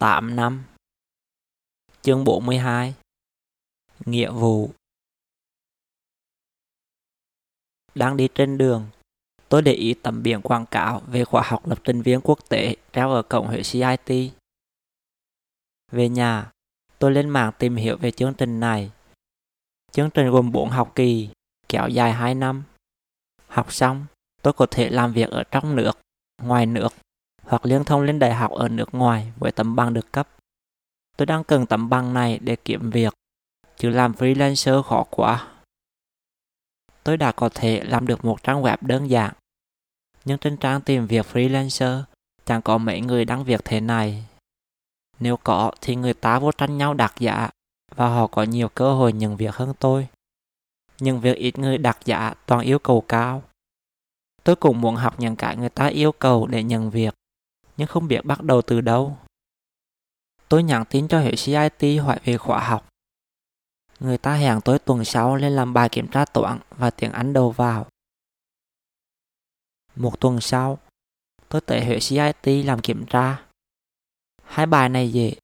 8 năm Chương 42 Nghĩa vụ Đang đi trên đường, tôi để ý tấm biển quảng cáo về khóa học lập trình viên quốc tế treo ở cổng hệ CIT. Về nhà, tôi lên mạng tìm hiểu về chương trình này. Chương trình gồm 4 học kỳ, kéo dài 2 năm. Học xong, tôi có thể làm việc ở trong nước, ngoài nước hoặc liên thông lên đại học ở nước ngoài với tấm bằng được cấp. Tôi đang cần tấm bằng này để kiếm việc, chứ làm freelancer khó quá. Tôi đã có thể làm được một trang web đơn giản, nhưng trên trang tìm việc freelancer chẳng có mấy người đăng việc thế này. Nếu có thì người ta vô tranh nhau đặt giá và họ có nhiều cơ hội nhận việc hơn tôi. Nhưng việc ít người đặt giá toàn yêu cầu cao. Tôi cũng muốn học những cái người ta yêu cầu để nhận việc, nhưng không biết bắt đầu từ đâu. Tôi nhắn tin cho hệ CIT hỏi về khóa học. Người ta hẹn tôi tuần sau lên làm bài kiểm tra toán và tiếng Anh đầu vào. Một tuần sau, tôi tới hệ CIT làm kiểm tra. Hai bài này dễ.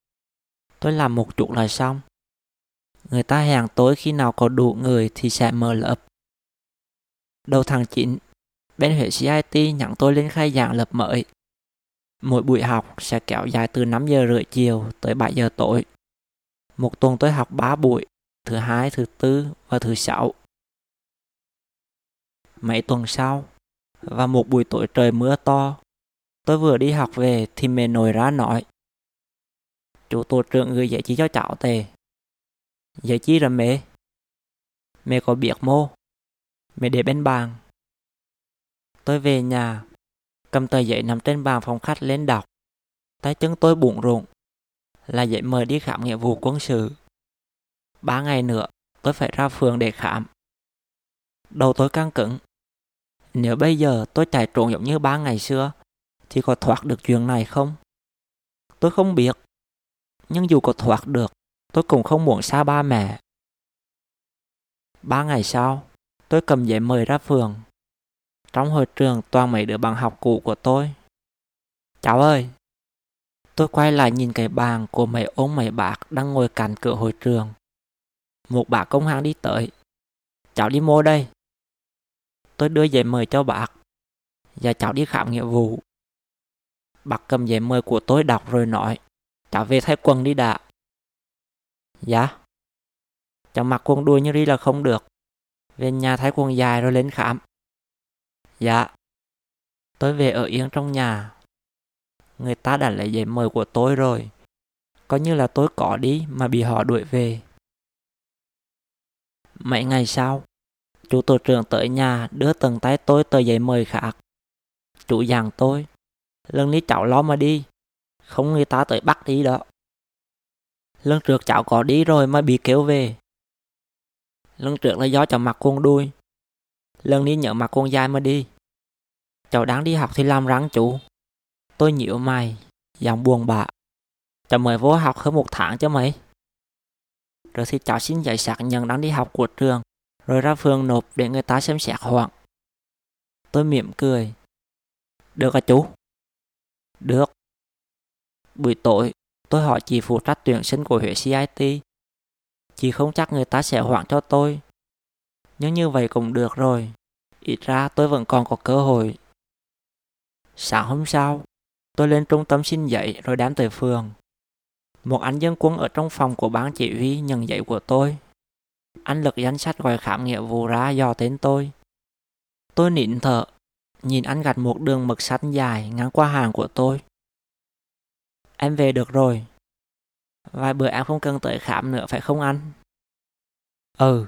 Tôi làm một chút là xong. Người ta hẹn tối khi nào có đủ người thì sẽ mở lớp. Đầu tháng 9, bên hệ CIT nhắn tôi lên khai giảng lớp mới. Mỗi buổi học sẽ kéo dài từ 5 giờ rưỡi chiều tới 7 giờ tối. Một tuần tôi học 3 buổi, thứ hai, thứ tư và thứ sáu. Mấy tuần sau, và một buổi tối trời mưa to, tôi vừa đi học về thì mẹ nổi ra nói. Chủ tổ trưởng gửi giấy chi cho cháu tề. Giấy chi rồi mẹ? Mẹ có biết mô? Mẹ để bên bàn. Tôi về nhà, cầm tờ giấy nằm trên bàn phòng khách lên đọc. Tay chân tôi bụng rộn, Là giấy mời đi khám nghĩa vụ quân sự. Ba ngày nữa, tôi phải ra phường để khám. Đầu tôi căng cứng. Nếu bây giờ tôi chạy trốn giống như ba ngày xưa, thì có thoát được chuyện này không? Tôi không biết. Nhưng dù có thoát được, tôi cũng không muốn xa ba mẹ. Ba ngày sau, tôi cầm giấy mời ra phường. Trong hội trường toàn mấy đứa bạn học cũ của tôi. Cháu ơi! Tôi quay lại nhìn cái bàn của mấy ông mấy bác đang ngồi cạnh cửa hội trường. Một bà công hàng đi tới. Cháu đi mua đây. Tôi đưa giấy mời cho bác. Và cháu đi khám nghĩa vụ. Bác cầm giấy mời của tôi đọc rồi nói. Cháu về thay quần đi đã. Dạ. Cháu mặc quần đuôi như đi là không được. Về nhà thay quần dài rồi lên khám. Dạ. Tôi về ở yên trong nhà. Người ta đã lấy giấy mời của tôi rồi. Coi như là tôi có đi mà bị họ đuổi về. Mấy ngày sau, chủ tổ trưởng tới nhà đưa tầng tay tôi tờ giấy mời khác. Chủ dặn tôi, lần này cháu lo mà đi, không người ta tới bắt đi đó. Lần trước cháu có đi rồi mà bị kéo về. Lần trước là do cháu mặc quần đuôi. Lần đi nhớ mặt con dài mà đi. Cháu đang đi học thì làm răng chú. Tôi nhíu mày, giọng buồn bã. Cháu mới vô học hơn một tháng cho mấy. Rồi thì cháu xin giấy xác nhận đang đi học của trường, rồi ra phường nộp để người ta xem xét hoạn. Tôi mỉm cười. Được à chú? Được. Buổi tối, tôi hỏi chị phụ trách tuyển sinh của huyện CIT. Chị không chắc người ta sẽ hoãn cho tôi. Nhưng như vậy cũng được rồi. Ít ra tôi vẫn còn có cơ hội. Sáng hôm sau, tôi lên trung tâm xin giấy rồi đám tới phường. Một anh dân quân ở trong phòng của ban chỉ huy nhận giấy của tôi. Anh lực danh sách gọi khám nghĩa vụ ra dò tên tôi. Tôi nịn thở, nhìn anh gạch một đường mực xanh dài ngang qua hàng của tôi. Em về được rồi. Vài bữa em không cần tới khám nữa phải không anh? Ừ.